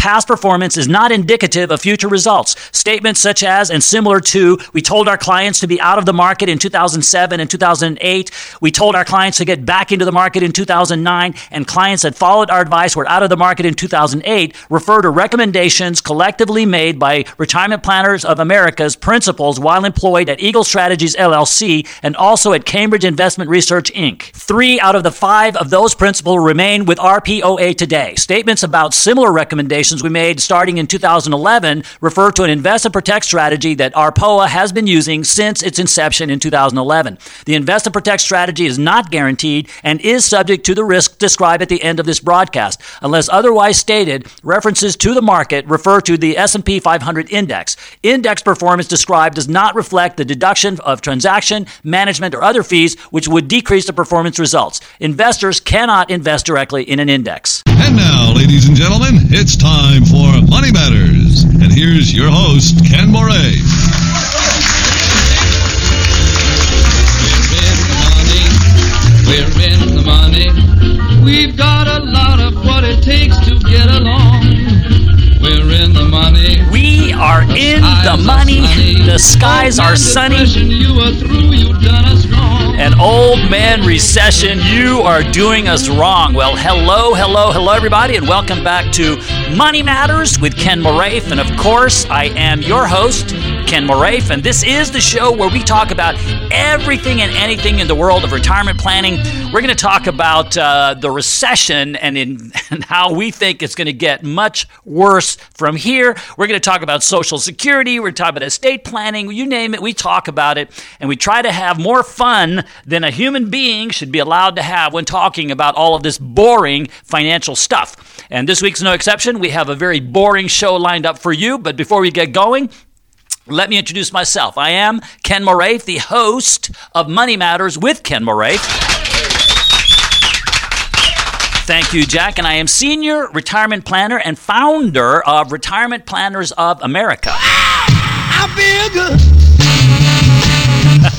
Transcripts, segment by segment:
Past performance is not indicative of future results. Statements such as and similar to, we told our clients to be out of the market in 2007 and 2008, we told our clients to get back into the market in 2009, and clients that followed our advice were out of the market in 2008 refer to recommendations collectively made by Retirement Planners of America's principals while employed at Eagle Strategies LLC and also at Cambridge Investment Research Inc. Three out of the five of those principals remain with RPOA today. Statements about similar recommendations we made starting in 2011 refer to an invest and protect strategy that RPOA has been using since its inception in 2011. The invest and protect strategy is not guaranteed and is subject to the risk described at the end of this broadcast. Unless otherwise stated, references to the market refer to the S&P 500 index. Index performance described does not reflect the deduction of transaction, management, or other fees which would decrease the performance results. Investors cannot invest directly in an index. And now, ladies and gentlemen, it's time for Money Matters. And here's your host, Ken Moraif. We're in the money. We've got a lot of what it takes to get along. We're in the money. We are in the money. The skies are sunny. Old man recession, you are doing us wrong. Well, hello, hello, hello, everybody, and welcome back to Money Matters with Ken Moraif. And of course, I am your host, Ken Moraif, and this is the show where we talk about everything and anything in the world of retirement planning. We're going to talk about uh, the recession and, in, and how we think it's going to get much worse from here. We're going to talk about Social Security. We're going to talk about estate planning. You name it, we talk about it, and we try to have more fun than a human being should be allowed to have when talking about all of this boring financial stuff. And this week's no exception. We have a very boring show lined up for you. But before we get going, let me introduce myself. I am Ken Moraif, the host of Money Matters with Ken Moraif. Thank you, Jack. And I am senior retirement planner and founder of Retirement Planners of America. I feel good.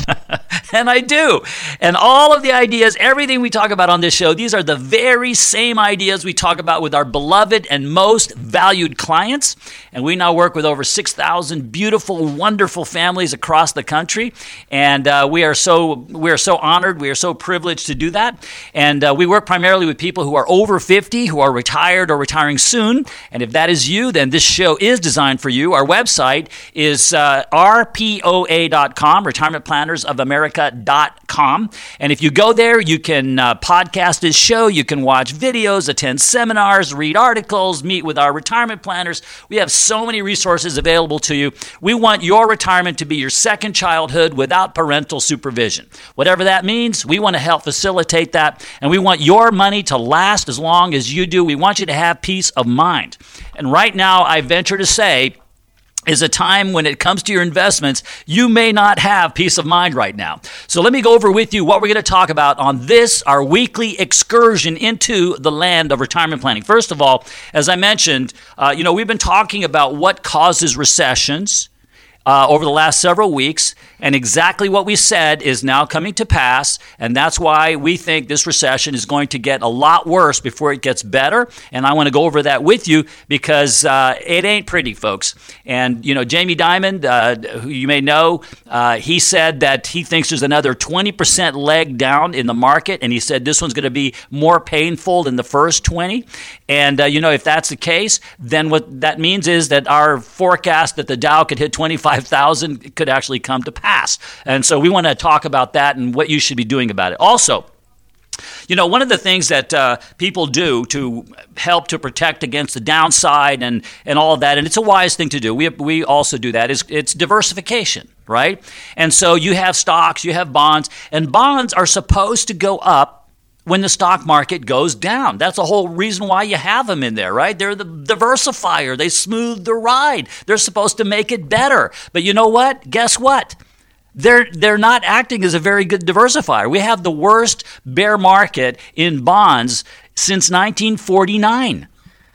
and I do. And all of the ideas, everything we talk about on this show, these are the very same ideas we talk about with our beloved and most valued clients. And we now work with over 6,000 beautiful, wonderful families across the country. And uh, we are so we are so honored, we are so privileged to do that. And uh, we work primarily with people who are over 50, who are retired or retiring soon. And if that is you, then this show is designed for you. Our website is uh, rpoa.com, Retirement Planners of America.com. And if you go there, you can uh, podcast this show, you can watch videos, attend seminars, read articles, meet with our retirement planners. We have so many resources available to you. We want your retirement to be your second childhood without parental supervision. Whatever that means, we want to help facilitate that. And we want your money to last as long as you do. We want you to have peace of mind. And right now, I venture to say, is a time when it comes to your investments, you may not have peace of mind right now. So let me go over with you what we're going to talk about on this, our weekly excursion into the land of retirement planning. First of all, as I mentioned, uh, you know, we've been talking about what causes recessions. Uh, over the last several weeks, and exactly what we said is now coming to pass, and that's why we think this recession is going to get a lot worse before it gets better. And I want to go over that with you because uh, it ain't pretty, folks. And you know, Jamie Dimon, uh, who you may know, uh, he said that he thinks there's another 20% leg down in the market, and he said this one's going to be more painful than the first 20. And uh, you know, if that's the case, then what that means is that our forecast that the Dow could hit 25,000 could actually come to pass. And so we want to talk about that and what you should be doing about it. Also, you know, one of the things that uh, people do to help to protect against the downside and, and all of that, and it's a wise thing to do, we, we also do that, is it's diversification, right? And so you have stocks, you have bonds, and bonds are supposed to go up when the stock market goes down. That's the whole reason why you have them in there, right? They're the diversifier. They smooth the ride. They're supposed to make it better. But you know what? Guess what? They're, they're not acting as a very good diversifier. We have the worst bear market in bonds since 1949.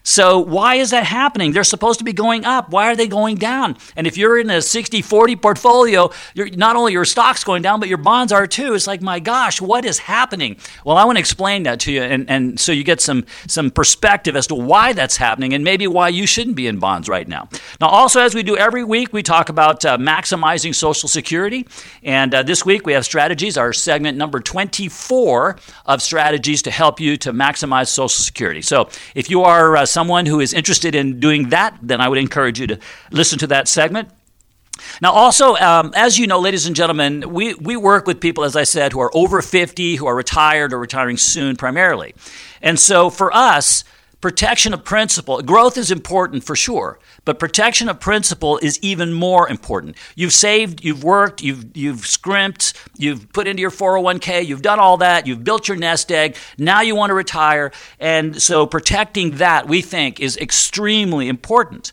So, why is that happening? They're supposed to be going up. Why are they going down? And if you're in a 60 40 portfolio, not only your stocks going down, but your bonds are too. It's like, my gosh, what is happening? Well, I want to explain that to you, and, and so you get some, some perspective as to why that's happening and maybe why you shouldn't be in bonds right now. Now, also, as we do every week, we talk about uh, maximizing Social Security. And uh, this week we have strategies, our segment number 24 of strategies to help you to maximize Social Security. So, if you are uh, someone who is interested in doing that, then I would encourage you to listen to that segment. Now, also, um, as you know, ladies and gentlemen, we, we work with people, as I said, who are over 50, who are retired or retiring soon primarily. And so for us, protection of principle, growth is important for sure, but protection of principle is even more important. You've saved, you've worked, you've, you've scrimped, you've put into your 401k, you've done all that, you've built your nest egg, now you want to retire. And so protecting that, we think, is extremely important.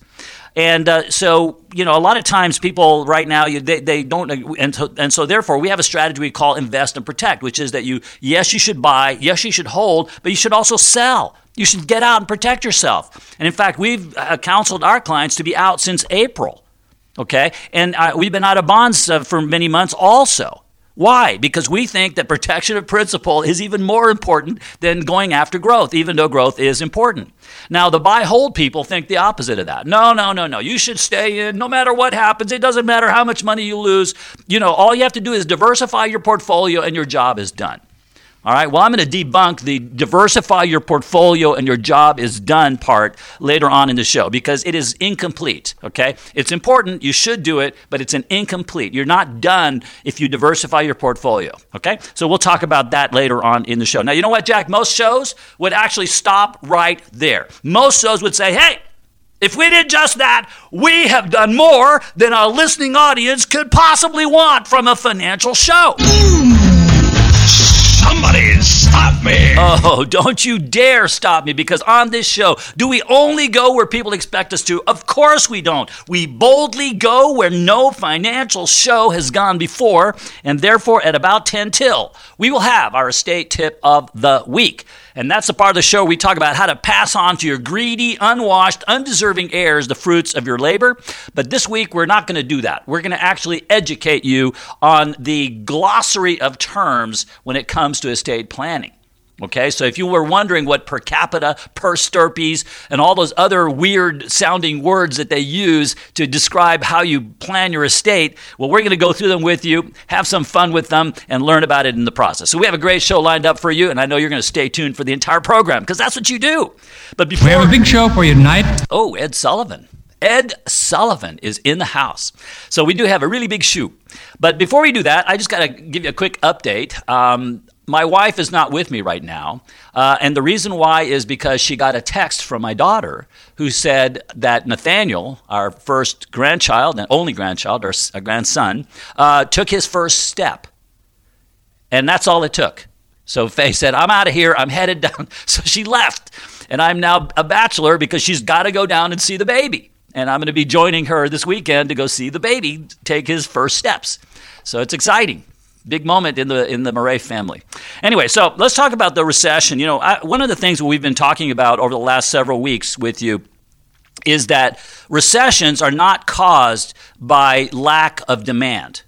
And uh, so, you know, a lot of times people right now, you, they, they don't, and so, and so therefore we have a strategy we call invest and protect, which is that you, yes, you should buy, yes, you should hold, but you should also sell. You should get out and protect yourself. And in fact, we've uh, counseled our clients to be out since April. Okay? And uh, we've been out of bonds uh, for many months also. Why? Because we think that protection of principle is even more important than going after growth, even though growth is important. Now, the buy hold people think the opposite of that. No, no, no, no. You should stay in no matter what happens. It doesn't matter how much money you lose. You know, all you have to do is diversify your portfolio and your job is done. All right, well, I'm going to debunk the diversify your portfolio and your job is done part later on in the show because it is incomplete. Okay, it's important, you should do it, but it's an incomplete. You're not done if you diversify your portfolio. Okay, so we'll talk about that later on in the show. Now, you know what, Jack? Most shows would actually stop right there. Most shows would say, hey, if we did just that, we have done more than our listening audience could possibly want from a financial show. Somebody stop me! Oh, don't you dare stop me because on this show, do we only go where people expect us to? Of course we don't. We boldly go where no financial show has gone before, and therefore, at about 10 till, we will have our estate tip of the week. And that's the part of the show we talk about how to pass on to your greedy, unwashed, undeserving heirs the fruits of your labor. But this week, we're not going to do that. We're going to actually educate you on the glossary of terms when it comes to estate planning. Okay, so if you were wondering what per capita, per stirpes, and all those other weird sounding words that they use to describe how you plan your estate, well, we're going to go through them with you, have some fun with them, and learn about it in the process. So we have a great show lined up for you, and I know you're going to stay tuned for the entire program because that's what you do. But before we have a big show for you tonight. Oh, Ed Sullivan. Ed Sullivan is in the house. So we do have a really big shoe. But before we do that, I just got to give you a quick update. Um, my wife is not with me right now. Uh, and the reason why is because she got a text from my daughter who said that Nathaniel, our first grandchild and only grandchild, our, our grandson, uh, took his first step. And that's all it took. So Faye said, I'm out of here. I'm headed down. So she left. And I'm now a bachelor because she's got to go down and see the baby. And I'm going to be joining her this weekend to go see the baby take his first steps. So it's exciting big moment in the in the Murray family. Anyway, so let's talk about the recession. You know, I, one of the things we've been talking about over the last several weeks with you is that recessions are not caused by lack of demand.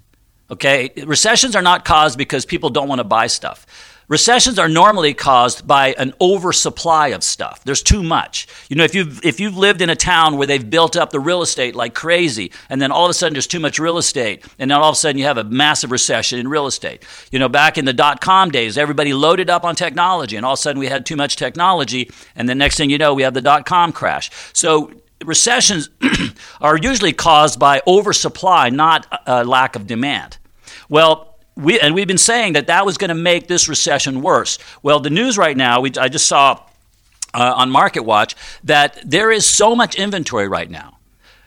Okay, recessions are not caused because people don't want to buy stuff. Recessions are normally caused by an oversupply of stuff. There's too much. You know, if you've, if you've lived in a town where they've built up the real estate like crazy, and then all of a sudden there's too much real estate, and then all of a sudden you have a massive recession in real estate. You know, back in the dot com days, everybody loaded up on technology, and all of a sudden we had too much technology, and the next thing you know, we have the dot com crash. So recessions are usually caused by oversupply, not a lack of demand. Well, we, and we've been saying that that was going to make this recession worse. Well, the news right now, we, I just saw uh, on Market Watch that there is so much inventory right now.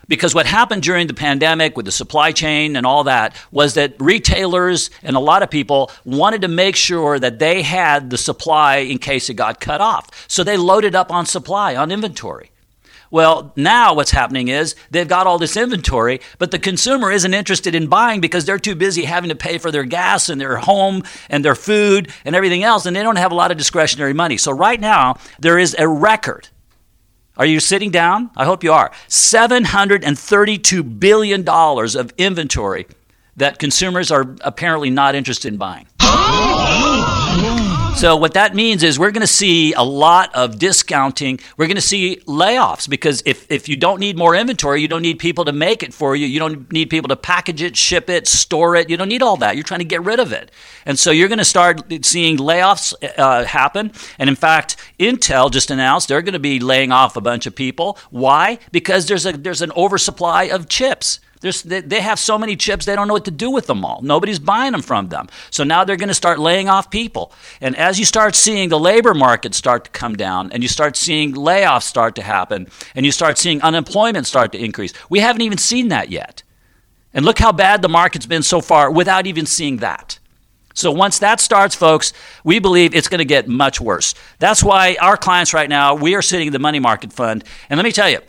Because what happened during the pandemic with the supply chain and all that was that retailers and a lot of people wanted to make sure that they had the supply in case it got cut off. So they loaded up on supply, on inventory. Well, now what's happening is they've got all this inventory, but the consumer isn't interested in buying because they're too busy having to pay for their gas and their home and their food and everything else, and they don't have a lot of discretionary money. So right now, there is a record Are you sitting down? I hope you are. $732 billion of inventory that consumers are apparently not interested in buying. So, what that means is we're going to see a lot of discounting. We're going to see layoffs because if, if you don't need more inventory, you don't need people to make it for you. You don't need people to package it, ship it, store it. You don't need all that. You're trying to get rid of it. And so, you're going to start seeing layoffs uh, happen. And in fact, Intel just announced they're going to be laying off a bunch of people. Why? Because there's, a, there's an oversupply of chips. There's, they have so many chips, they don't know what to do with them all. Nobody's buying them from them. So now they're going to start laying off people. And as you start seeing the labor market start to come down, and you start seeing layoffs start to happen, and you start seeing unemployment start to increase, we haven't even seen that yet. And look how bad the market's been so far without even seeing that. So once that starts, folks, we believe it's going to get much worse. That's why our clients right now, we are sitting in the money market fund. And let me tell you,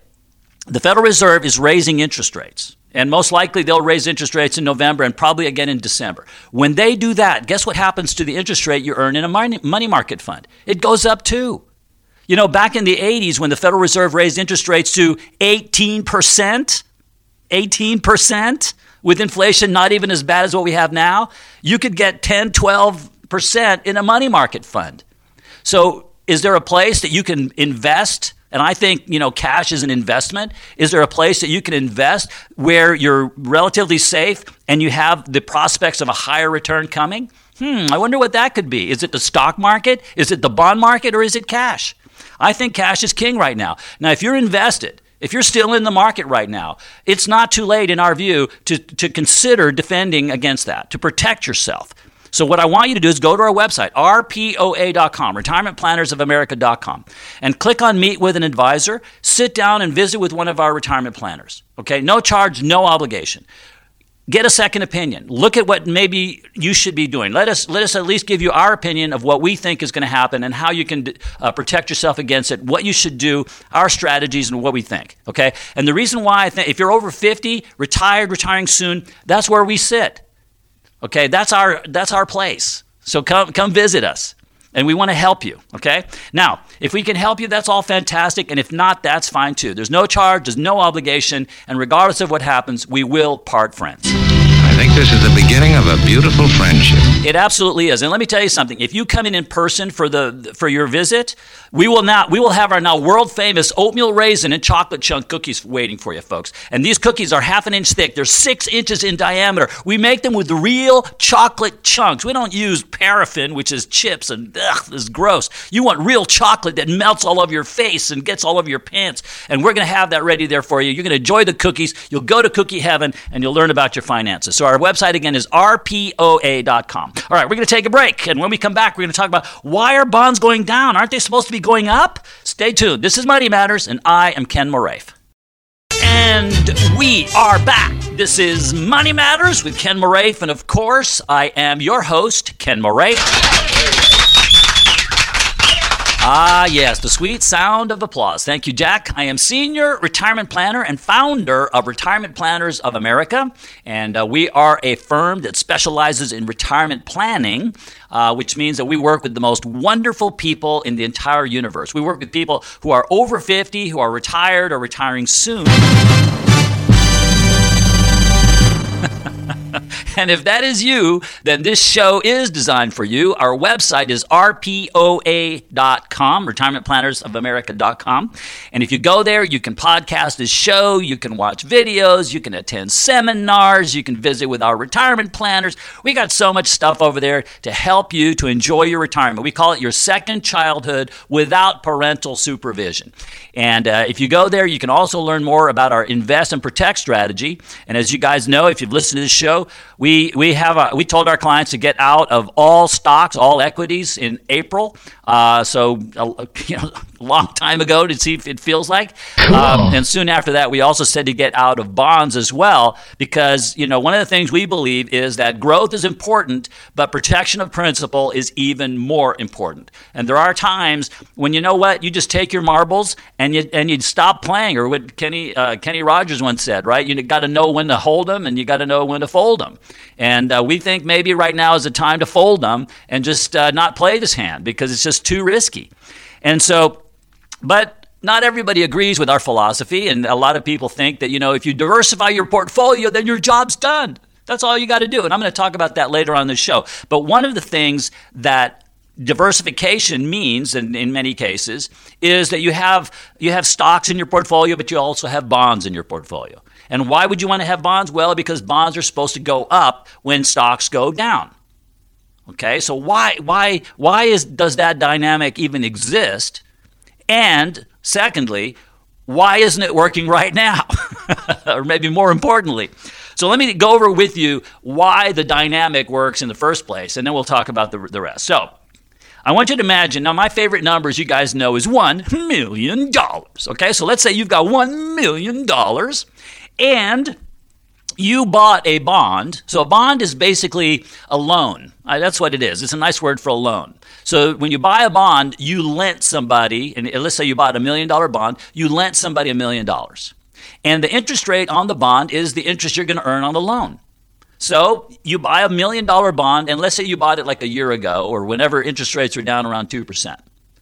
the Federal Reserve is raising interest rates. And most likely they'll raise interest rates in November and probably again in December. When they do that, guess what happens to the interest rate you earn in a money market fund? It goes up too. You know, back in the 80s when the Federal Reserve raised interest rates to 18%, 18%, with inflation not even as bad as what we have now, you could get 10, 12% in a money market fund. So, is there a place that you can invest and I think, you know, cash is an investment. Is there a place that you can invest where you're relatively safe and you have the prospects of a higher return coming? Hmm, I wonder what that could be. Is it the stock market? Is it the bond market? Or is it cash? I think cash is king right now. Now, if you're invested, if you're still in the market right now, it's not too late, in our view, to, to consider defending against that, to protect yourself. So, what I want you to do is go to our website, rpoa.com, retirementplannersofamerica.com, and click on Meet with an Advisor. Sit down and visit with one of our retirement planners. Okay? No charge, no obligation. Get a second opinion. Look at what maybe you should be doing. Let us, let us at least give you our opinion of what we think is going to happen and how you can uh, protect yourself against it, what you should do, our strategies, and what we think. Okay? And the reason why I think if you're over 50, retired, retiring soon, that's where we sit. Okay, that's our that's our place. So come come visit us. And we want to help you, okay? Now, if we can help you, that's all fantastic. And if not, that's fine too. There's no charge, there's no obligation, and regardless of what happens, we will part friends I think this is the beginning of a beautiful friendship. It absolutely is. And let me tell you something. If you come in in person for the for your visit, we will not we will have our now world famous oatmeal raisin and chocolate chunk cookies waiting for you, folks. And these cookies are half an inch thick. They're six inches in diameter. We make them with real chocolate chunks. We don't use paraffin, which is chips and ugh, is gross. You want real chocolate that melts all over your face and gets all over your pants. And we're going to have that ready there for you. You're going to enjoy the cookies. You'll go to cookie heaven and you'll learn about your finances. So our website again is rpoa.com. All right, we're going to take a break. And when we come back, we're going to talk about why are bonds going down? Aren't they supposed to be going up? Stay tuned. This is Money Matters, and I am Ken Moraif. And we are back. This is Money Matters with Ken Moraif. And of course, I am your host, Ken Moraif. Ah, yes, the sweet sound of applause. Thank you, Jack. I am senior retirement planner and founder of Retirement Planners of America. And uh, we are a firm that specializes in retirement planning, uh, which means that we work with the most wonderful people in the entire universe. We work with people who are over 50, who are retired or retiring soon. and if that is you, then this show is designed for you. Our website is rpoa.com, retirementplannersofamerica.com. And if you go there, you can podcast this show, you can watch videos, you can attend seminars, you can visit with our retirement planners. We got so much stuff over there to help you to enjoy your retirement. We call it your second childhood without parental supervision. And uh, if you go there, you can also learn more about our invest and protect strategy. And as you guys know, if you've listened to this show, we, we, we have a, we told our clients to get out of all stocks, all equities in April. Uh, so, uh, you know, long time ago to see if it feels like. Um, and soon after that, we also said to get out of bonds as well, because, you know, one of the things we believe is that growth is important, but protection of principle is even more important. And there are times when, you know what, you just take your marbles and you, and you stop playing, or what Kenny, uh, Kenny Rogers once said, right? You got to know when to hold them and you got to know when to fold them. And uh, we think maybe right now is the time to fold them and just uh, not play this hand because it's just too risky. And so, but not everybody agrees with our philosophy, and a lot of people think that, you know, if you diversify your portfolio, then your job's done. That's all you got to do. And I'm going to talk about that later on the show. But one of the things that diversification means in, in many cases is that you have you have stocks in your portfolio but you also have bonds in your portfolio and why would you want to have bonds well because bonds are supposed to go up when stocks go down okay so why why why is does that dynamic even exist and secondly why isn't it working right now? Or maybe more importantly. So let me go over with you why the dynamic works in the first place and then we'll talk about the, the rest. So I want you to imagine now, my favorite number, as you guys know is $1 million. Okay, so let's say you've got $1 million and you bought a bond. So a bond is basically a loan. Uh, that's what it is. It's a nice word for a loan. So when you buy a bond, you lent somebody, and let's say you bought a million dollar bond, you lent somebody a million dollars. And the interest rate on the bond is the interest you're going to earn on the loan. So you buy a million dollar bond, and let's say you bought it like a year ago or whenever interest rates were down around 2%.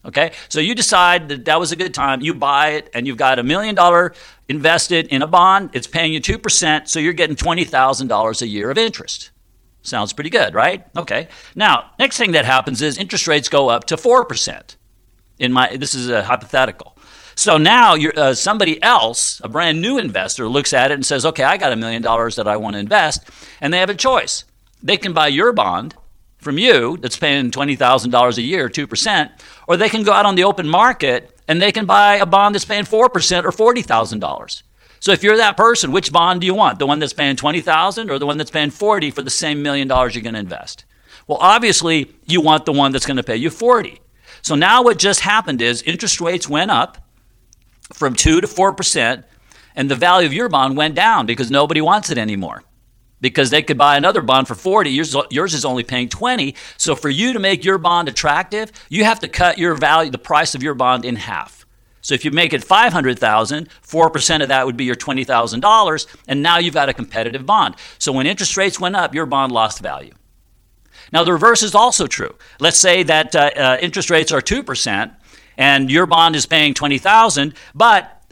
Okay, so you decide that that was a good time. You buy it, and you've got a million dollar invested in a bond. It's paying you 2%, so you're getting $20,000 a year of interest. Sounds pretty good, right? Okay. Now, next thing that happens is interest rates go up to 4%. In my this is a hypothetical. So now uh, somebody else, a brand new investor, looks at it and says, okay, I got a million dollars that I want to invest. And they have a choice. They can buy your bond from you that's paying $20,000 a year, 2%, or they can go out on the open market and they can buy a bond that's paying 4% or $40,000. So if you're that person, which bond do you want? The one that's paying 20,000 or the one that's paying 40 for the same million dollars you're going to invest? Well, obviously, you want the one that's going to pay you 40. So now what just happened is interest rates went up from 2 to 4%, and the value of your bond went down because nobody wants it anymore. Because they could buy another bond for 40, yours, yours is only paying 20. So for you to make your bond attractive, you have to cut your value, the price of your bond in half. So if you make it 500,000, 4% of that would be your $20,000 and now you've got a competitive bond. So when interest rates went up, your bond lost value. Now the reverse is also true. Let's say that uh, uh, interest rates are 2% and your bond is paying 20,000, but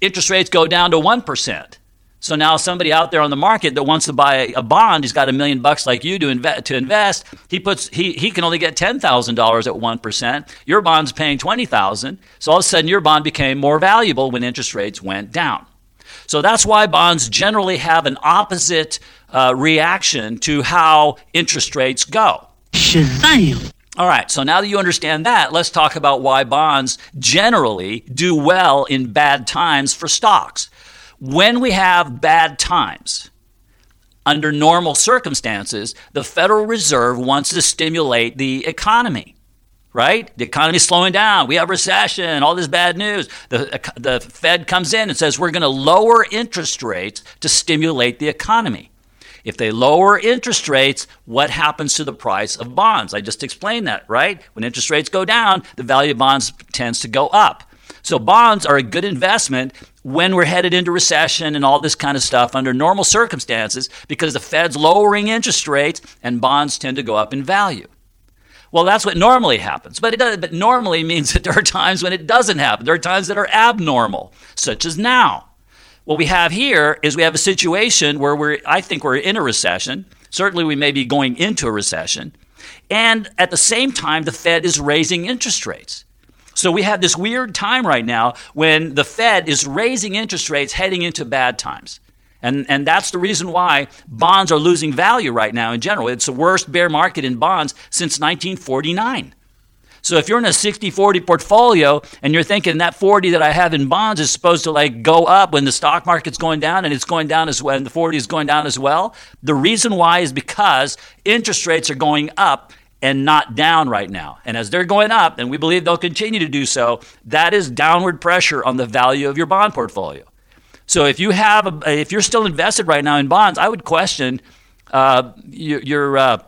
interest rates go down to 1%. So now somebody out there on the market that wants to buy a bond, he's got a million bucks like you to invest. To invest, he puts he he can only get ten thousand dollars at one percent. Your bond's paying twenty thousand. So all of a sudden, your bond became more valuable when interest rates went down. So that's why bonds generally have an opposite uh, reaction to how interest rates go. Shazam! All right, so now that you understand that, let's talk about why bonds generally do well in bad times for stocks. When we have bad times, under normal circumstances, the Federal Reserve wants to stimulate the economy, right? The economy is slowing down. We have recession, all this bad news. The, the Fed comes in and says, we're going to lower interest rates to stimulate the economy. If they lower interest rates, what happens to the price of bonds? I just explained that, right? When interest rates go down, the value of bonds tends to go up. So bonds are a good investment when we're headed into recession and all this kind of stuff under normal circumstances because the Fed's lowering interest rates and bonds tend to go up in value. Well, that's what normally happens, but it does, but normally means that there are times when it doesn't happen. There are times that are abnormal, such as now. What we have here is we have a situation where we're, I think we're in a recession. Certainly, we may be going into a recession. And at the same time, the Fed is raising interest rates. So we have this weird time right now when the Fed is raising interest rates heading into bad times. And, and that's the reason why bonds are losing value right now in general. It's the worst bear market in bonds since 1949. So if you're in a 60 40 portfolio and you're thinking that 40 that I have in bonds is supposed to like go up when the stock market's going down and it's going down as well, and the 40 is going down as well, the reason why is because interest rates are going up and not down right now. And as they're going up, and we believe they'll continue to do so, that is downward pressure on the value of your bond portfolio. So if you have, a, if you're still invested right now in bonds, I would question uh, your, your uh,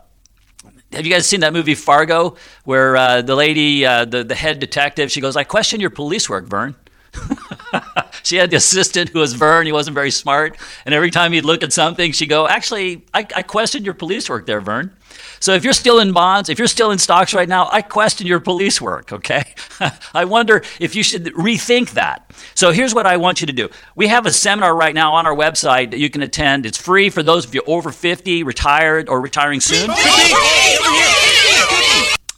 have you guys seen that movie Fargo, where uh, the lady, uh, the the head detective, she goes, "I question your police work, Vern." she had the assistant who was Vern. He wasn't very smart, and every time he'd look at something, she'd go, "Actually, I, I questioned your police work there, Vern." So if you're still in bonds, if you're still in stocks right now, I question your police work, okay? I wonder if you should rethink that. So here's what I want you to do. We have a seminar right now on our website that you can attend. It's free for those of you over 50, retired, or retiring soon.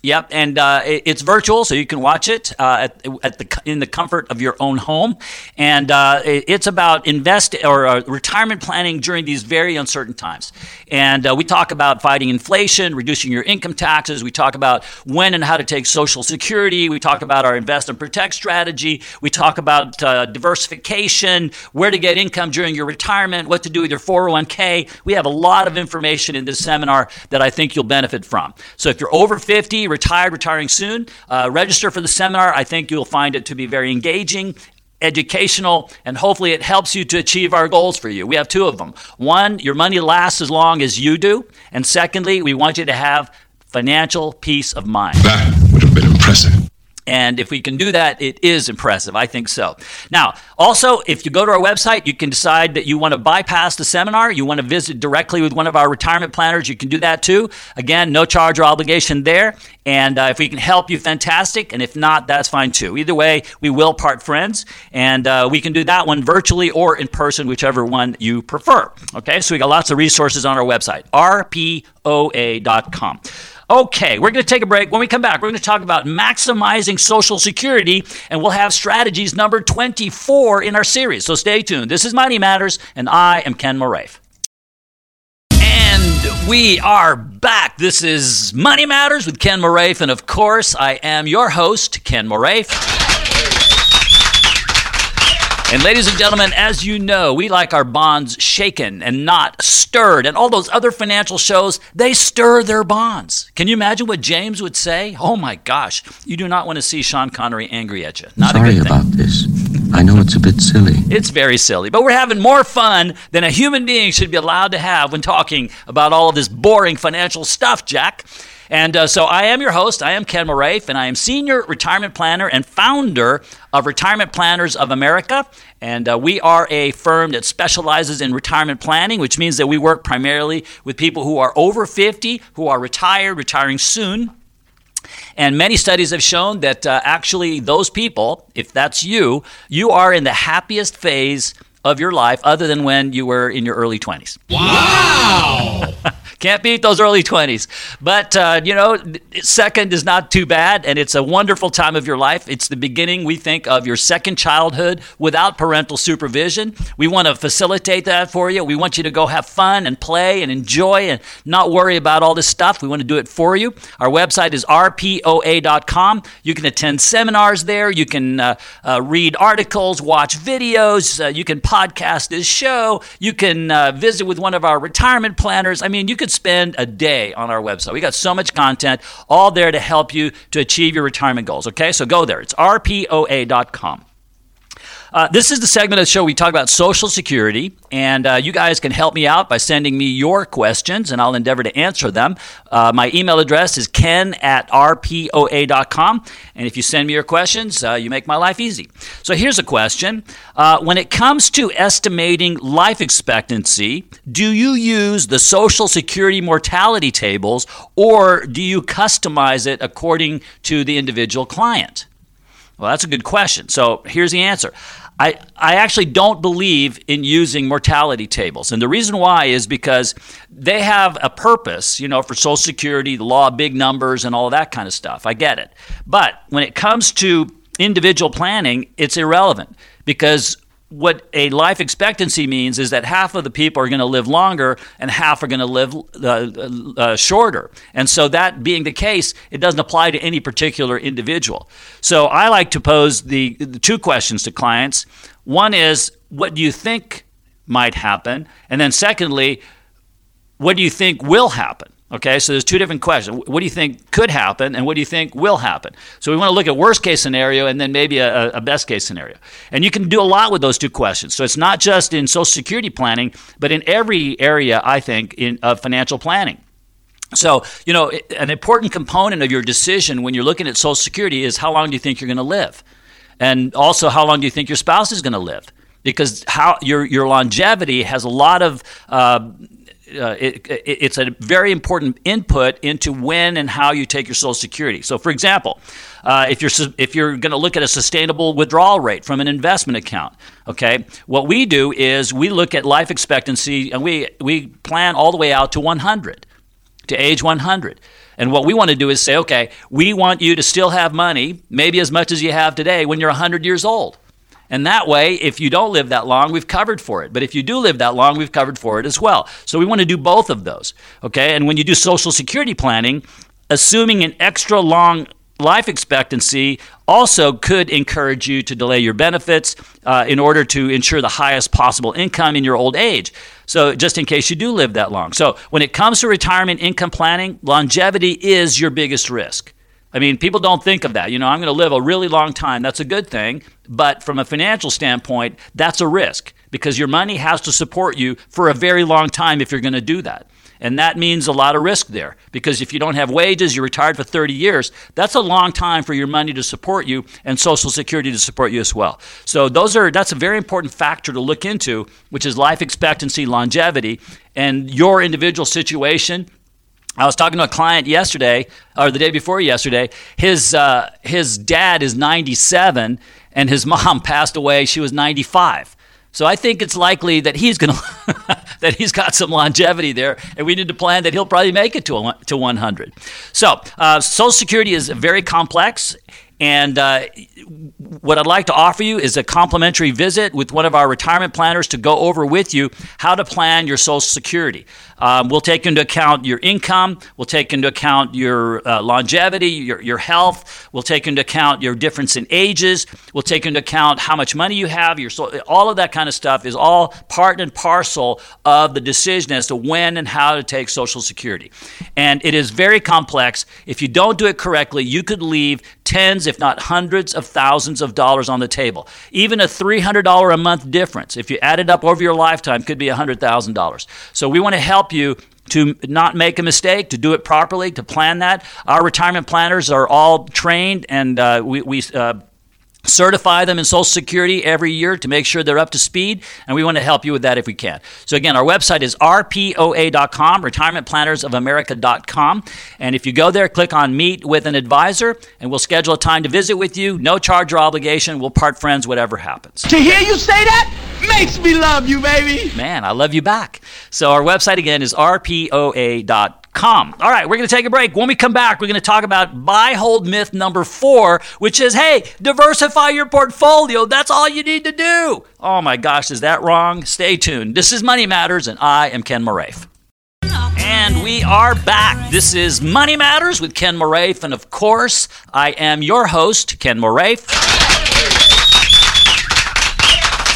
Yep, and uh, it, it's virtual, so you can watch it uh, at, at, the in the comfort of your own home. And uh, it, it's about invest or uh, retirement planning during these very uncertain times. And uh, we talk about fighting inflation, reducing your income taxes. We talk about when and how to take Social Security. We talk about our invest and protect strategy. We talk about uh, diversification, where to get income during your retirement, what to do with your 401k. We have a lot of information in this seminar that I think you'll benefit from. So if you're over 50 retired, retiring soon, uh, register for the seminar. I think you'll find it to be very engaging educational, and hopefully it helps you to achieve our goals for you. We have two of them. One, your money lasts as long as you do. And secondly, we want you to have financial peace of mind. That would have been impressive. And if we can do that, it is impressive. I think so. Now, also, if you go to our website, you can decide that you want to bypass the seminar. You want to visit directly with one of our retirement planners. You can do that too. Again, no charge or obligation there. And uh, if we can help you, fantastic. And if not, that's fine too. Either way, we will part friends. And uh, we can do that one virtually or in person, whichever one you prefer. Okay, so we got lots of resources on our website, rpoa.com. Okay, we're going to take a break. When we come back, we're going to talk about maximizing Social Security, and we'll have strategies number 24 in our series. So stay tuned. This is Money Matters, and I am Ken Moraif. And we are back. This is Money Matters with Ken Moraif, and of course, I am your host, Ken Moraif. And ladies and gentlemen, as you know, we like our bonds shaken and not stirred. And all those other financial shows, they stir their bonds. Can you imagine what James would say? Oh my gosh, you do not want to see Sean Connery angry at you. Not Sorry a good thing. about this. I know it's a bit silly. It's very silly, but we're having more fun than a human being should be allowed to have when talking about all of this boring financial stuff, Jack. And uh, so I am your host. I am Ken Moraif, and I am senior retirement planner and founder of Retirement Planners of America. And uh, we are a firm that specializes in retirement planning, which means that we work primarily with people who are over 50, who are retired, retiring soon. And many studies have shown that uh, actually those people, if that's you, you are in the happiest phase of your life other than when you were in your early 20s. Wow! Can't beat those early 20s. But, uh, you know, second is not too bad, and it's a wonderful time of your life. It's the beginning, we think, of your second childhood without parental supervision. We want to facilitate that for you. We want you to go have fun and play and enjoy and not worry about all this stuff. We want to do it for you. Our website is rpoa.com. You can attend seminars there. You can uh, uh, read articles, watch videos. Uh, you can podcast this show. You can uh, visit with one of our retirement planners. I mean, you could spend a day on our website. We got so much content, all there to help you to achieve your retirement goals. Okay, so go there. It's rpoa.com. Uh, this is the segment of the show we talk about Social Security, and uh, you guys can help me out by sending me your questions, and I'll endeavor to answer them. Uh, my email address is ken at rpoa.com, and if you send me your questions, uh, you make my life easy. So here's a question uh, When it comes to estimating life expectancy, do you use the Social Security mortality tables, or do you customize it according to the individual client? Well, that's a good question. So here's the answer. I, I actually don't believe in using mortality tables. And the reason why is because they have a purpose, you know, for Social Security, the law big numbers, and all that kind of stuff. I get it. But when it comes to individual planning, it's irrelevant because what a life expectancy means is that half of the people are going to live longer and half are going to live uh, uh, shorter. And so, that being the case, it doesn't apply to any particular individual. So, I like to pose the, the two questions to clients. One is, what do you think might happen? And then, secondly, what do you think will happen? Okay, so there's two different questions. What do you think could happen, and what do you think will happen? So we want to look at worst case scenario and then maybe a, a, best case scenario. And you can do a lot with those two questions. So it's not just in Social Security planning, but in every area, I think, in of financial planning. So, you know, an important component of your decision when you're looking at Social Security is how long do you think you're going to live? And also, how long do you think your spouse is going to live? because how your your longevity has a lot of uh, uh, it, it, it's a very important input into when and how you take your Social Security. So, for example, uh, if you're if you're going to look at a sustainable withdrawal rate from an investment account, okay, what we do is we look at life expectancy and we we plan all the way out to 100, to age 100. And what we want to do is say, okay, we want you to still have money, maybe as much as you have today, when you're 100 years old. And that way, if you don't live that long, we've covered for it. But if you do live that long, we've covered for it as well. So we want to do both of those. Okay? And when you do Social Security planning, assuming an extra long life expectancy also could encourage you to delay your benefits uh, in order to ensure the highest possible income in your old age. So, just in case you do live that long. So, when it comes to retirement income planning, longevity is your biggest risk. I mean, people don't think of that. You know, I'm going to live a really long time. That's a good thing. But from a financial standpoint, that's a risk because your money has to support you for a very long time if you're going to do that. And that means a lot of risk there because if you don't have wages, you're retired for 30 years, that's a long time for your money to support you and Social Security to support you as well. So those are that's a very important factor to look into, which is life expectancy, longevity, and your individual situation. I was talking to a client yesterday, or the day before yesterday. His uh, his dad is 97, and his mom passed away. She was 95. So I think it's likely that he's going to that he's got some longevity there, and we need to plan that he'll probably make it to a, to 100. So uh, Social Security is very complex. And uh, what I'd like to offer you is a complimentary visit with one of our retirement planners to go over with you how to plan your Social Security. Um, we'll take into account your income, we'll take into account your uh, longevity, your, your health, we'll take into account your difference in ages, we'll take into account how much money you have, your all of that kind of stuff is all part and parcel of the decision as to when and how to take Social Security. And it is very complex. If you don't do it correctly, you could leave tens, if not hundreds of thousands of dollars on the table. Even a $300 a month difference, if you add it up over your lifetime, could be $100,000. So we want to help you to not make a mistake, to do it properly, to plan that. Our retirement planners are all trained and uh, we, we uh, certify them in Social Security every year to make sure they're up to speed, and we want to help you with that if we can. So, again, our website is rpoa.com, retirementplannersofamerica.com. And if you go there, click on Meet with an Advisor, and we'll schedule a time to visit with you. No charge or obligation. We'll part friends, whatever happens. To hear you say that makes me love you, baby. Man, I love you back. So, our website again is rpoa.com. Com. All right, we're going to take a break. When we come back, we're going to talk about buy hold myth number four, which is hey, diversify your portfolio. That's all you need to do. Oh my gosh, is that wrong? Stay tuned. This is Money Matters, and I am Ken Moraif. And we are back. This is Money Matters with Ken Moraif, and of course, I am your host, Ken Moraif.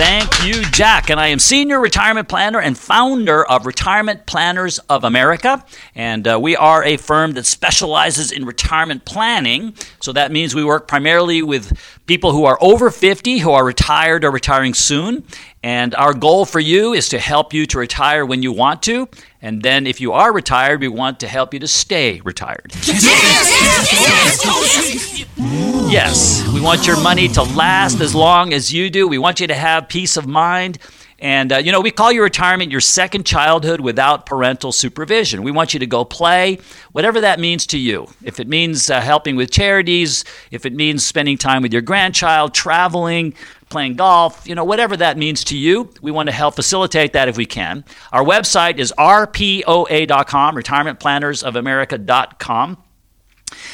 Thank you, Jack. And I am Senior Retirement Planner and founder of Retirement Planners of America. And uh, we are a firm that specializes in retirement planning. So that means we work primarily with people who are over 50, who are retired or retiring soon. And our goal for you is to help you to retire when you want to. And then if you are retired, we want to help you to stay retired. Yes, we want your money to last as long as you do. We want you to have peace of mind. And, uh, you know, we call your retirement your second childhood without parental supervision. We want you to go play, whatever that means to you. If it means uh, helping with charities, if it means spending time with your grandchild, traveling, playing golf, you know, whatever that means to you, we want to help facilitate that if we can. Our website is rpoa.com, retirementplannersofamerica.com.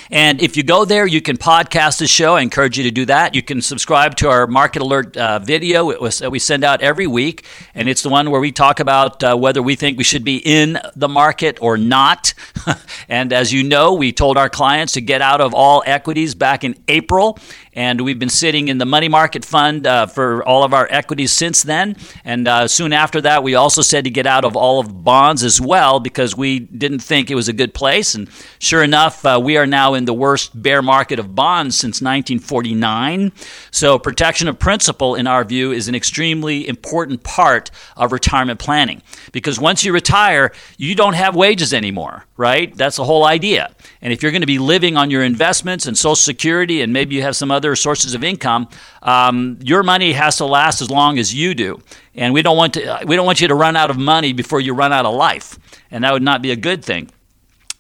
And if you go there, you can podcast the show. I encourage you to do that. You can subscribe to our Market Alert uh, video uh, we send out every week. And it's the one where we talk about uh, whether we think we should be in the market or not. and as you know, we told our clients to get out of all equities back in April. And we've been sitting in the money market fund uh, for all of our equities since then. And uh, soon after that, we also said to get out of all of bonds as well because we didn't think it was a good place. And sure enough, uh, we are now in the worst bear market of bonds since 1949. So, protection of principal, in our view, is an extremely important part of retirement planning because once you retire, you don't have wages anymore, right? That's the whole idea. And if you're going to be living on your investments and Social Security, and maybe you have some other other sources of income, um, your money has to last as long as you do. And we don't want to we don't want you to run out of money before you run out of life, and that would not be a good thing.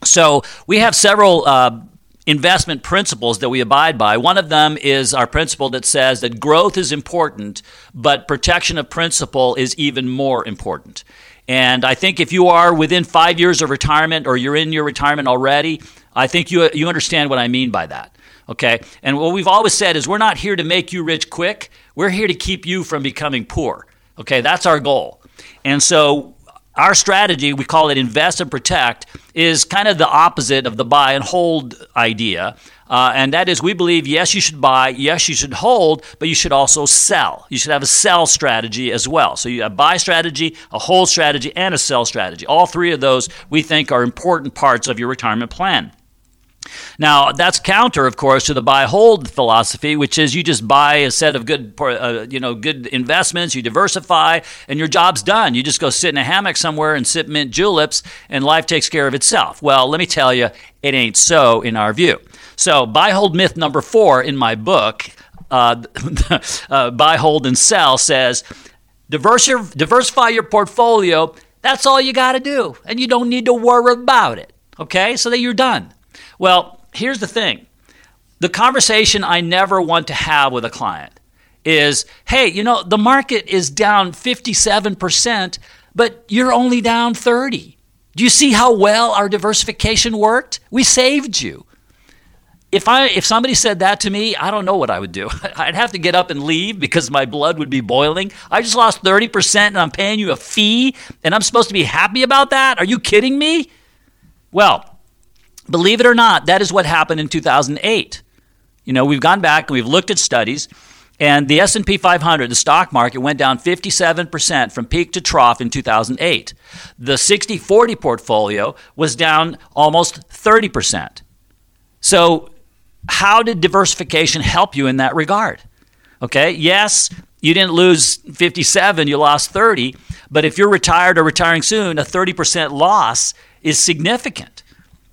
So we have several uh, investment principles that we abide by. One of them is our principle that says that growth is important, but protection of principle is even more important. And I think if you are within five years of retirement or you're in your retirement already, I think you, you understand what I mean by that. Okay? And what we've always said is we're not here to make you rich quick, we're here to keep you from becoming poor. Okay? That's our goal. And so our strategy, we call it invest and protect, is kind of the opposite of the buy and hold idea. Uh, and that is, we believe, yes, you should buy, yes, you should hold, but you should also sell. You should have a sell strategy as well. So you have a buy strategy, a hold strategy, and a sell strategy. All three of those we think are important parts of your retirement plan. Now, that's counter, of course, to the buy hold philosophy, which is you just buy a set of good, uh, you know, good investments, you diversify, and your job's done. You just go sit in a hammock somewhere and sip mint juleps, and life takes care of itself. Well, let me tell you, it ain't so in our view. So, buy hold myth number four in my book, uh, uh, Buy, Hold, and Sell, says diversify your portfolio. That's all you got to do, and you don't need to worry about it. Okay, so that you're done. Well, here's the thing the conversation I never want to have with a client is hey, you know, the market is down 57%, but you're only down 30. Do you see how well our diversification worked? We saved you. If I if somebody said that to me, I don't know what I would do. I'd have to get up and leave because my blood would be boiling. I just lost 30% and I'm paying you a fee and I'm supposed to be happy about that? Are you kidding me? Well, Believe it or not, that is what happened in 2008. You know, we've gone back and we've looked at studies and the S&P 500, the stock market went down 57% from peak to trough in 2008. The 60/40 portfolio was down almost 30%. So, how did diversification help you in that regard? Okay? Yes, you didn't lose 57, you lost 30, but if you're retired or retiring soon, a 30% loss is significant.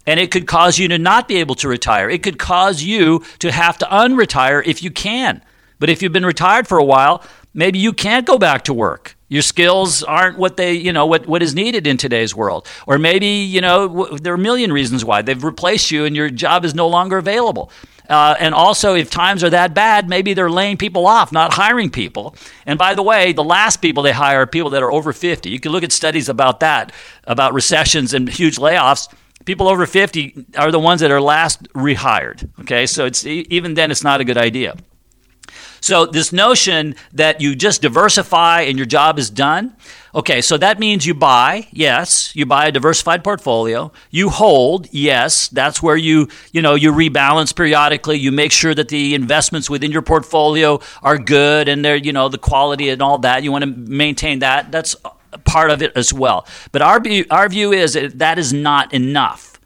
And it could cause you to not be able to retire. It could cause you to have to unretire if you can. But if you've been retired for a while, maybe you can't go back to work. Your skills aren't what they, you know, what, what is needed in today's world. Or maybe, you know, w- there are a million reasons why. They've replaced you and your job is no longer available. Uh, and also, if times are that bad, maybe they're laying people off, not hiring people. And by the way, the last people they hire are people that are over 50. You can look at studies about that, about recessions and huge layoffs people over 50 are the ones that are last rehired. Okay, so it's even then it's not a good idea. So this notion that you just diversify and your job is done. Okay, so that means you buy, yes, you buy a diversified portfolio. You hold, yes, that's where you, you know, you rebalance periodically. You make sure that the investments within your portfolio are good and they're, you know, the quality and all that. You want to maintain that. That's part of it as well. But our view, our view is that that is not enough.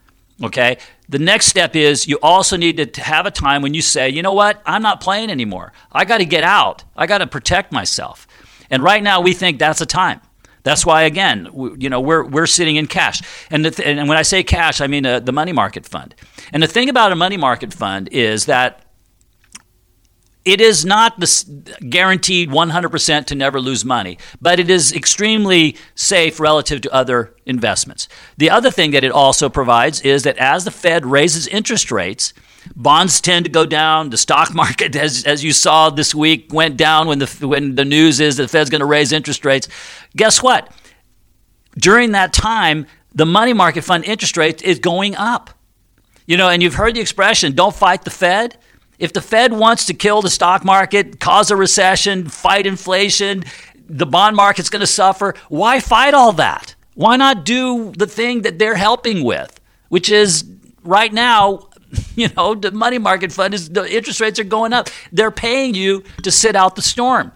Okay? The next step is you also need to have a time when you say, you know what, I'm not playing anymore. I got to get out. I got to protect myself. And right now, we think that's a time. That's why, again, we, you know, we're, we're sitting in cash. And, th- and when I say cash, I mean uh, the money market fund. And the thing about a money market fund is that it is not guaranteed 100% to never lose money, but it is extremely safe relative to other investments. The other thing that it also provides is that as the Fed raises interest rates, bonds tend to go down. The stock market, as, as you saw this week, went down when the, when the news is that the Fed's going to raise interest rates. Guess what? During that time, the money market fund interest rate is going up. You know, and you've heard the expression, don't fight the Fed. If the Fed wants to kill the stock market, cause a recession, fight inflation, the bond market's going to suffer, why fight all that? Why not do the thing that they're helping with, which is right now, you know, the money market fund is the interest rates are going up. They're paying you to sit out the storm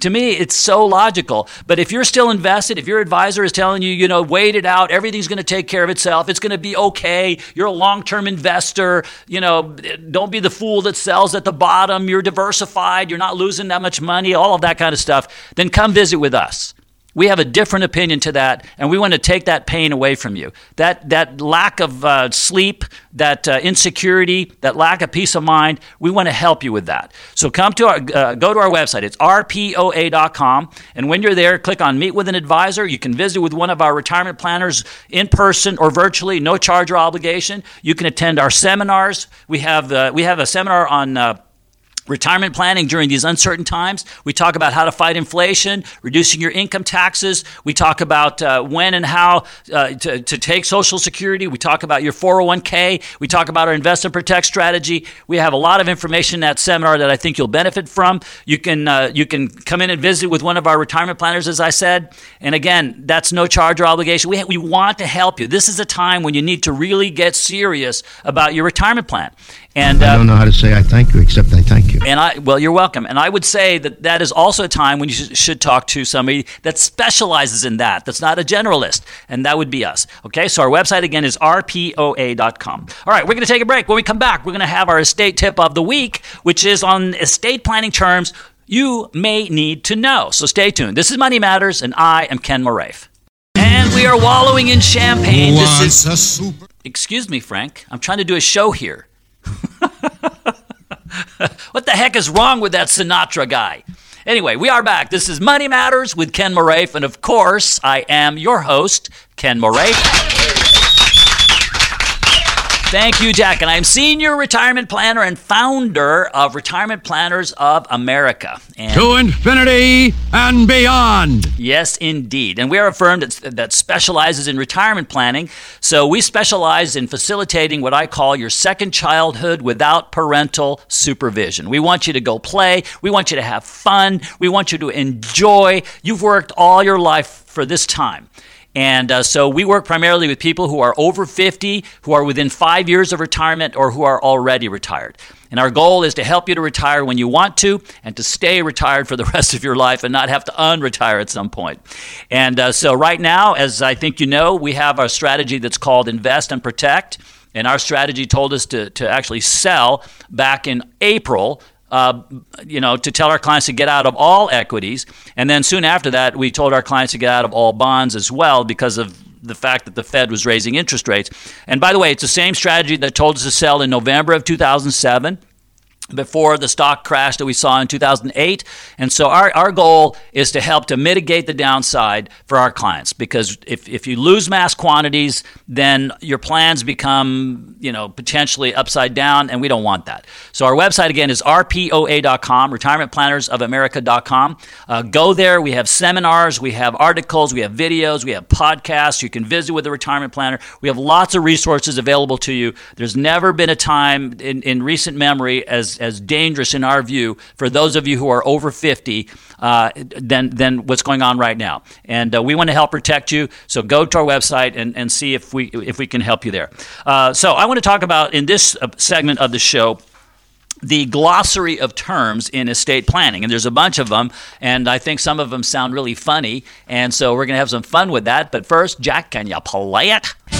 to me, it's so logical. But if you're still invested, if your advisor is telling you, you know, wait it out, everything's going to take care of itself, it's going to be okay, you're a long term investor, you know, don't be the fool that sells at the bottom, you're diversified, you're not losing that much money, all of that kind of stuff, then come visit with us. We have a different opinion to that, and we want to take that pain away from you. That that lack of uh, sleep, that uh, insecurity, that lack of peace of mind. We want to help you with that. So come to our uh, go to our website. It's rpoa.com, and when you're there, click on Meet with an Advisor. You can visit with one of our retirement planners in person or virtually, no charge or obligation. You can attend our seminars. We have uh, we have a seminar on uh, retirement planning during these uncertain times. We talk about how to fight inflation, reducing your income taxes. We talk about uh, when and how uh, to, to, take Social Security. We talk about your 401k. We talk about our invest and protect strategy. We have a lot of information in that seminar that I think you'll benefit from. You can uh, you can come in and visit with one of our retirement planners, as I said. And again, that's no charge or obligation. We, we want to help you. This is a time when you need to really get serious about your retirement plan. And I don't uh, know how to say I thank you except I thank you. And I well, you're welcome. And I would say that that is also a time when you should talk to somebody that specializes in that. That's not a generalist, and that would be us. Okay, so our website again is rpoa.com. All right, we're going to take a break. When we come back, we're going to have our estate tip of the week, which is on estate planning terms you may need to know. So stay tuned. This is Money Matters, and I am Ken Moraif. And we are wallowing in champagne. This is. A super excuse me, Frank. I'm trying to do a show here. what the heck is wrong with that Sinatra guy? Anyway, we are back. This is Money Matters with Ken Moraif, and of course, I am your host, Ken Moraif. Thank you, Jack. And I'm senior retirement planner and founder of Retirement Planners of America. And to infinity and beyond. Yes, indeed. And we are a firm that, that specializes in retirement planning. So we specialize in facilitating what I call your second childhood without parental supervision. We want you to go play. We want you to have fun. We want you to enjoy. You've worked all your life for this time. And uh, so we work primarily with people who are over 50, who are within five years of retirement, or who are already retired. And our goal is to help you to retire when you want to and to stay retired for the rest of your life and not have to unretire at some point. And uh, so, right now, as I think you know, we have our strategy that's called Invest and Protect. And our strategy told us to, to actually sell back in April uh, you know, to tell our clients to get out of all equities. And then soon after that, we told our clients to get out of all bonds as well because of the fact that the Fed was raising interest rates. And by the way, it's the same strategy that told us to sell in November of 2007 before the stock crash that we saw in 2008. And so our, our goal is to help to mitigate the downside for our clients because if, if you lose mass quantities, then your plans become, you know, potentially upside down and we don't want that. So our website again is rpoa.com, retirementplannersofamerica.com. Uh, go there. We have seminars, we have articles, we have videos, we have podcasts. You can visit with a retirement planner. We have lots of resources available to you. There's never been a time in, in recent memory as as dangerous in our view for those of you who are over 50 uh, than, than what's going on right now. And uh, we want to help protect you. So go to our website and, and see if we, if we can help you there. Uh, so I want to talk about in this uh, segment of the show the glossary of terms in estate planning. And there's a bunch of them, and I think some of them sound really funny. And so we're going to have some fun with that. But first, Jack, can you play it?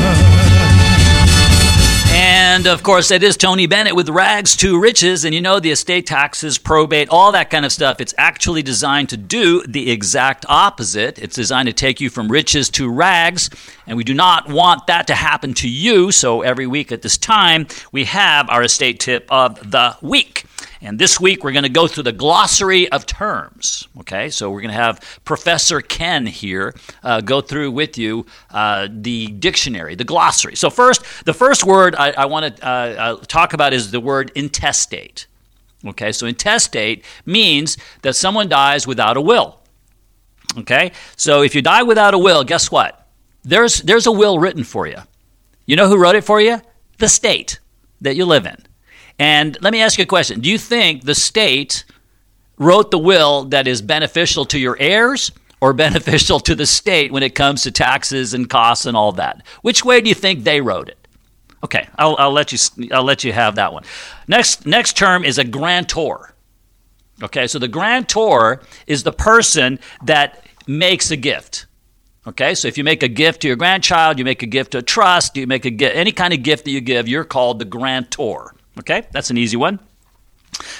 And of course, it is Tony Bennett with Rags to Riches. And you know, the estate taxes, probate, all that kind of stuff, it's actually designed to do the exact opposite. It's designed to take you from riches to rags. And we do not want that to happen to you. So every week at this time, we have our estate tip of the week. And this week we're going to go through the glossary of terms. Okay, so we're going to have Professor Ken here uh, go through with you uh, the dictionary, the glossary. So first, the first word I, I want to uh, uh, talk about is the word intestate. Okay, so intestate means that someone dies without a will. Okay, so if you die without a will, guess what? There's there's a will written for you. You know who wrote it for you? The state that you live in. And let me ask you a question. Do you think the state wrote the will that is beneficial to your heirs or beneficial to the state when it comes to taxes and costs and all that? Which way do you think they wrote it? Okay, I'll, I'll let you I'll let you have that one. Next next term is a grantor. Okay, so the grantor is the person that makes a gift. Okay, so if you make a gift to your grandchild, you make a gift to a trust, you make a gift, any kind of gift that you give, you're called the grantor. Okay, that's an easy one.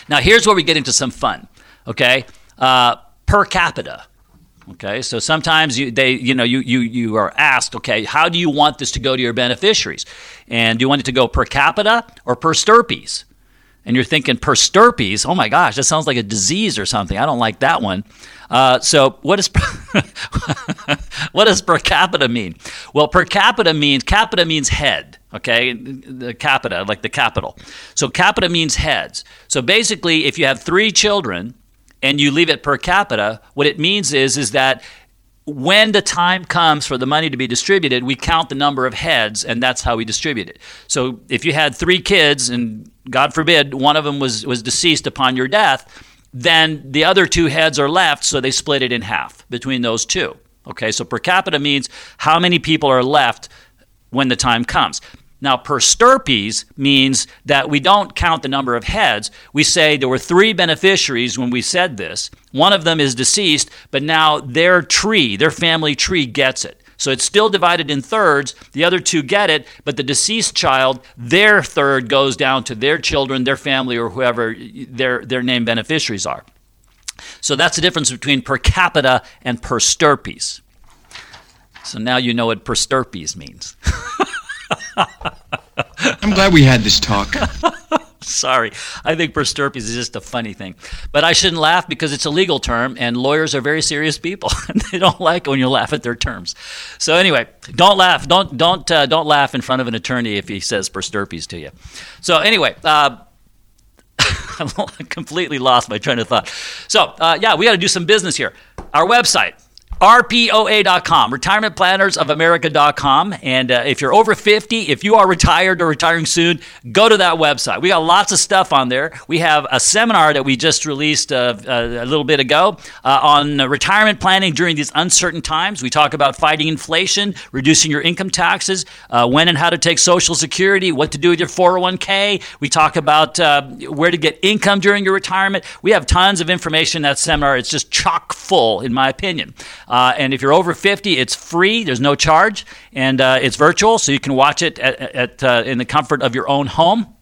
Now here's where we get into some fun. Okay, uh, per capita. Okay, so sometimes you, they, you know, you, you, you are asked, okay, how do you want this to go to your beneficiaries? And do you want it to go per capita or per stirpes? And you're thinking per stirpes, oh my gosh, that sounds like a disease or something. I don't like that one. Uh, so what is what does per capita mean? Well, per capita means capita means head. Okay, the capita like the capital. So capita means heads. So basically, if you have three children and you leave it per capita, what it means is is that when the time comes for the money to be distributed, we count the number of heads, and that's how we distribute it. So if you had three kids, and God forbid one of them was, was deceased upon your death, then the other two heads are left, so they split it in half between those two. Okay, so per capita means how many people are left when the time comes. Now, per stirpes means that we don't count the number of heads. We say there were three beneficiaries when we said this. One of them is deceased, but now their tree, their family tree, gets it. So it's still divided in thirds. The other two get it, but the deceased child, their third goes down to their children, their family, or whoever their, their named beneficiaries are. So that's the difference between per capita and per stirpes. So now you know what per stirpes means. I'm glad we had this talk. Sorry. I think per stirpes is just a funny thing. But I shouldn't laugh because it's a legal term and lawyers are very serious people they don't like when you laugh at their terms. So anyway, don't laugh. Don't don't uh, don't laugh in front of an attorney if he says per stirpes to you. So anyway, uh, I completely lost my train of thought. So, uh, yeah, we got to do some business here. Our website, RPOA.com, retirementplannersofamerica.com. And uh, if you're over 50, if you are retired or retiring soon, go to that website. We got lots of stuff on there. We have a seminar that we just released uh, a little bit ago uh, on retirement planning during these uncertain times. We talk about fighting inflation, reducing your income taxes, uh, when and how to take Social Security, what to do with your 401k. We talk about uh, where to get income during your retirement. We have tons of information in that seminar. It's just chock full, in my opinion. Uh, and if you're over 50, it's free. There's no charge, and uh, it's virtual, so you can watch it at, at uh, in the comfort of your own home.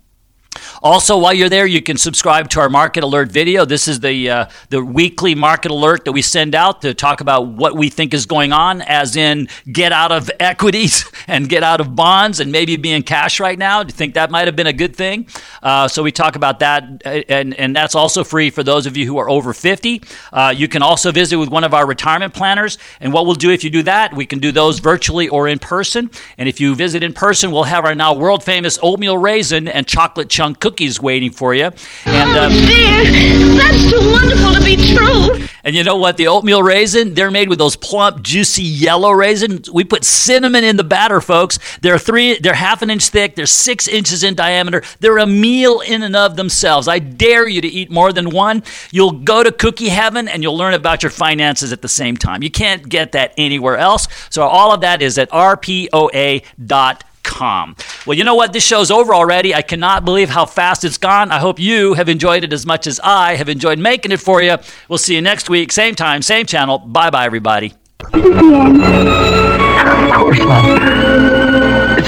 Also, while you're there, you can subscribe to our market alert video. This is the uh, the weekly market alert that we send out to talk about what we think is going on, as in get out of equities and get out of bonds, and maybe be in cash right now. Do you think that might have been a good thing? Uh, so we talk about that, and and that's also free for those of you who are over 50. Uh, you can also visit with one of our retirement planners, and what we'll do if you do that, we can do those virtually or in person. And if you visit in person, we'll have our now world famous oatmeal raisin and chocolate chunk cookies waiting for you. And, oh, um, dear. That's too wonderful to be true. And you know what? The oatmeal raisin, they're made with those plump, juicy yellow raisins. We put cinnamon in the batter, folks. They're three, they're half an inch thick, they're six inches in diameter. They're a meal in and of themselves. I dare you to eat more than one. You'll go to cookie heaven and you'll learn about your finances at the same time. You can't get that anywhere else. So all of that is at rpoa.com. Well, you know what? This show's over already. I cannot believe how fast it's gone. I hope you have enjoyed it as much as I have enjoyed making it for you. We'll see you next week, same time, same channel. Bye bye, everybody. Of course not.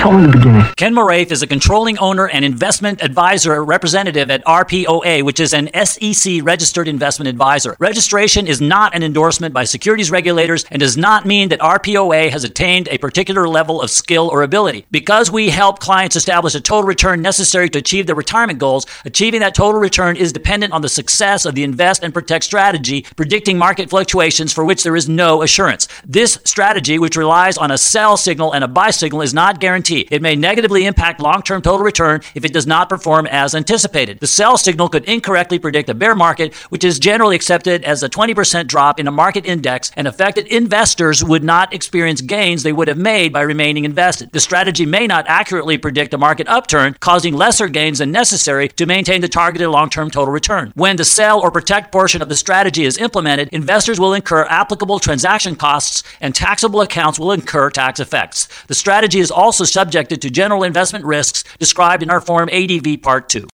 The beginning. Ken Moraif is a controlling owner and investment advisor representative at RPOA, which is an SEC registered investment advisor. Registration is not an endorsement by securities regulators and does not mean that RPOA has attained a particular level of skill or ability. Because we help clients establish a total return necessary to achieve their retirement goals, achieving that total return is dependent on the success of the invest and protect strategy, predicting market fluctuations for which there is no assurance. This strategy, which relies on a sell signal and a buy signal, is not guaranteed. It may negatively impact long term total return if it does not perform as anticipated. The sell signal could incorrectly predict a bear market, which is generally accepted as a 20% drop in a market index, and affected investors would not experience gains they would have made by remaining invested. The strategy may not accurately predict a market upturn, causing lesser gains than necessary to maintain the targeted long term total return. When the sell or protect portion of the strategy is implemented, investors will incur applicable transaction costs and taxable accounts will incur tax effects. The strategy is also subjected to general investment risks described in our Form ADV Part 2.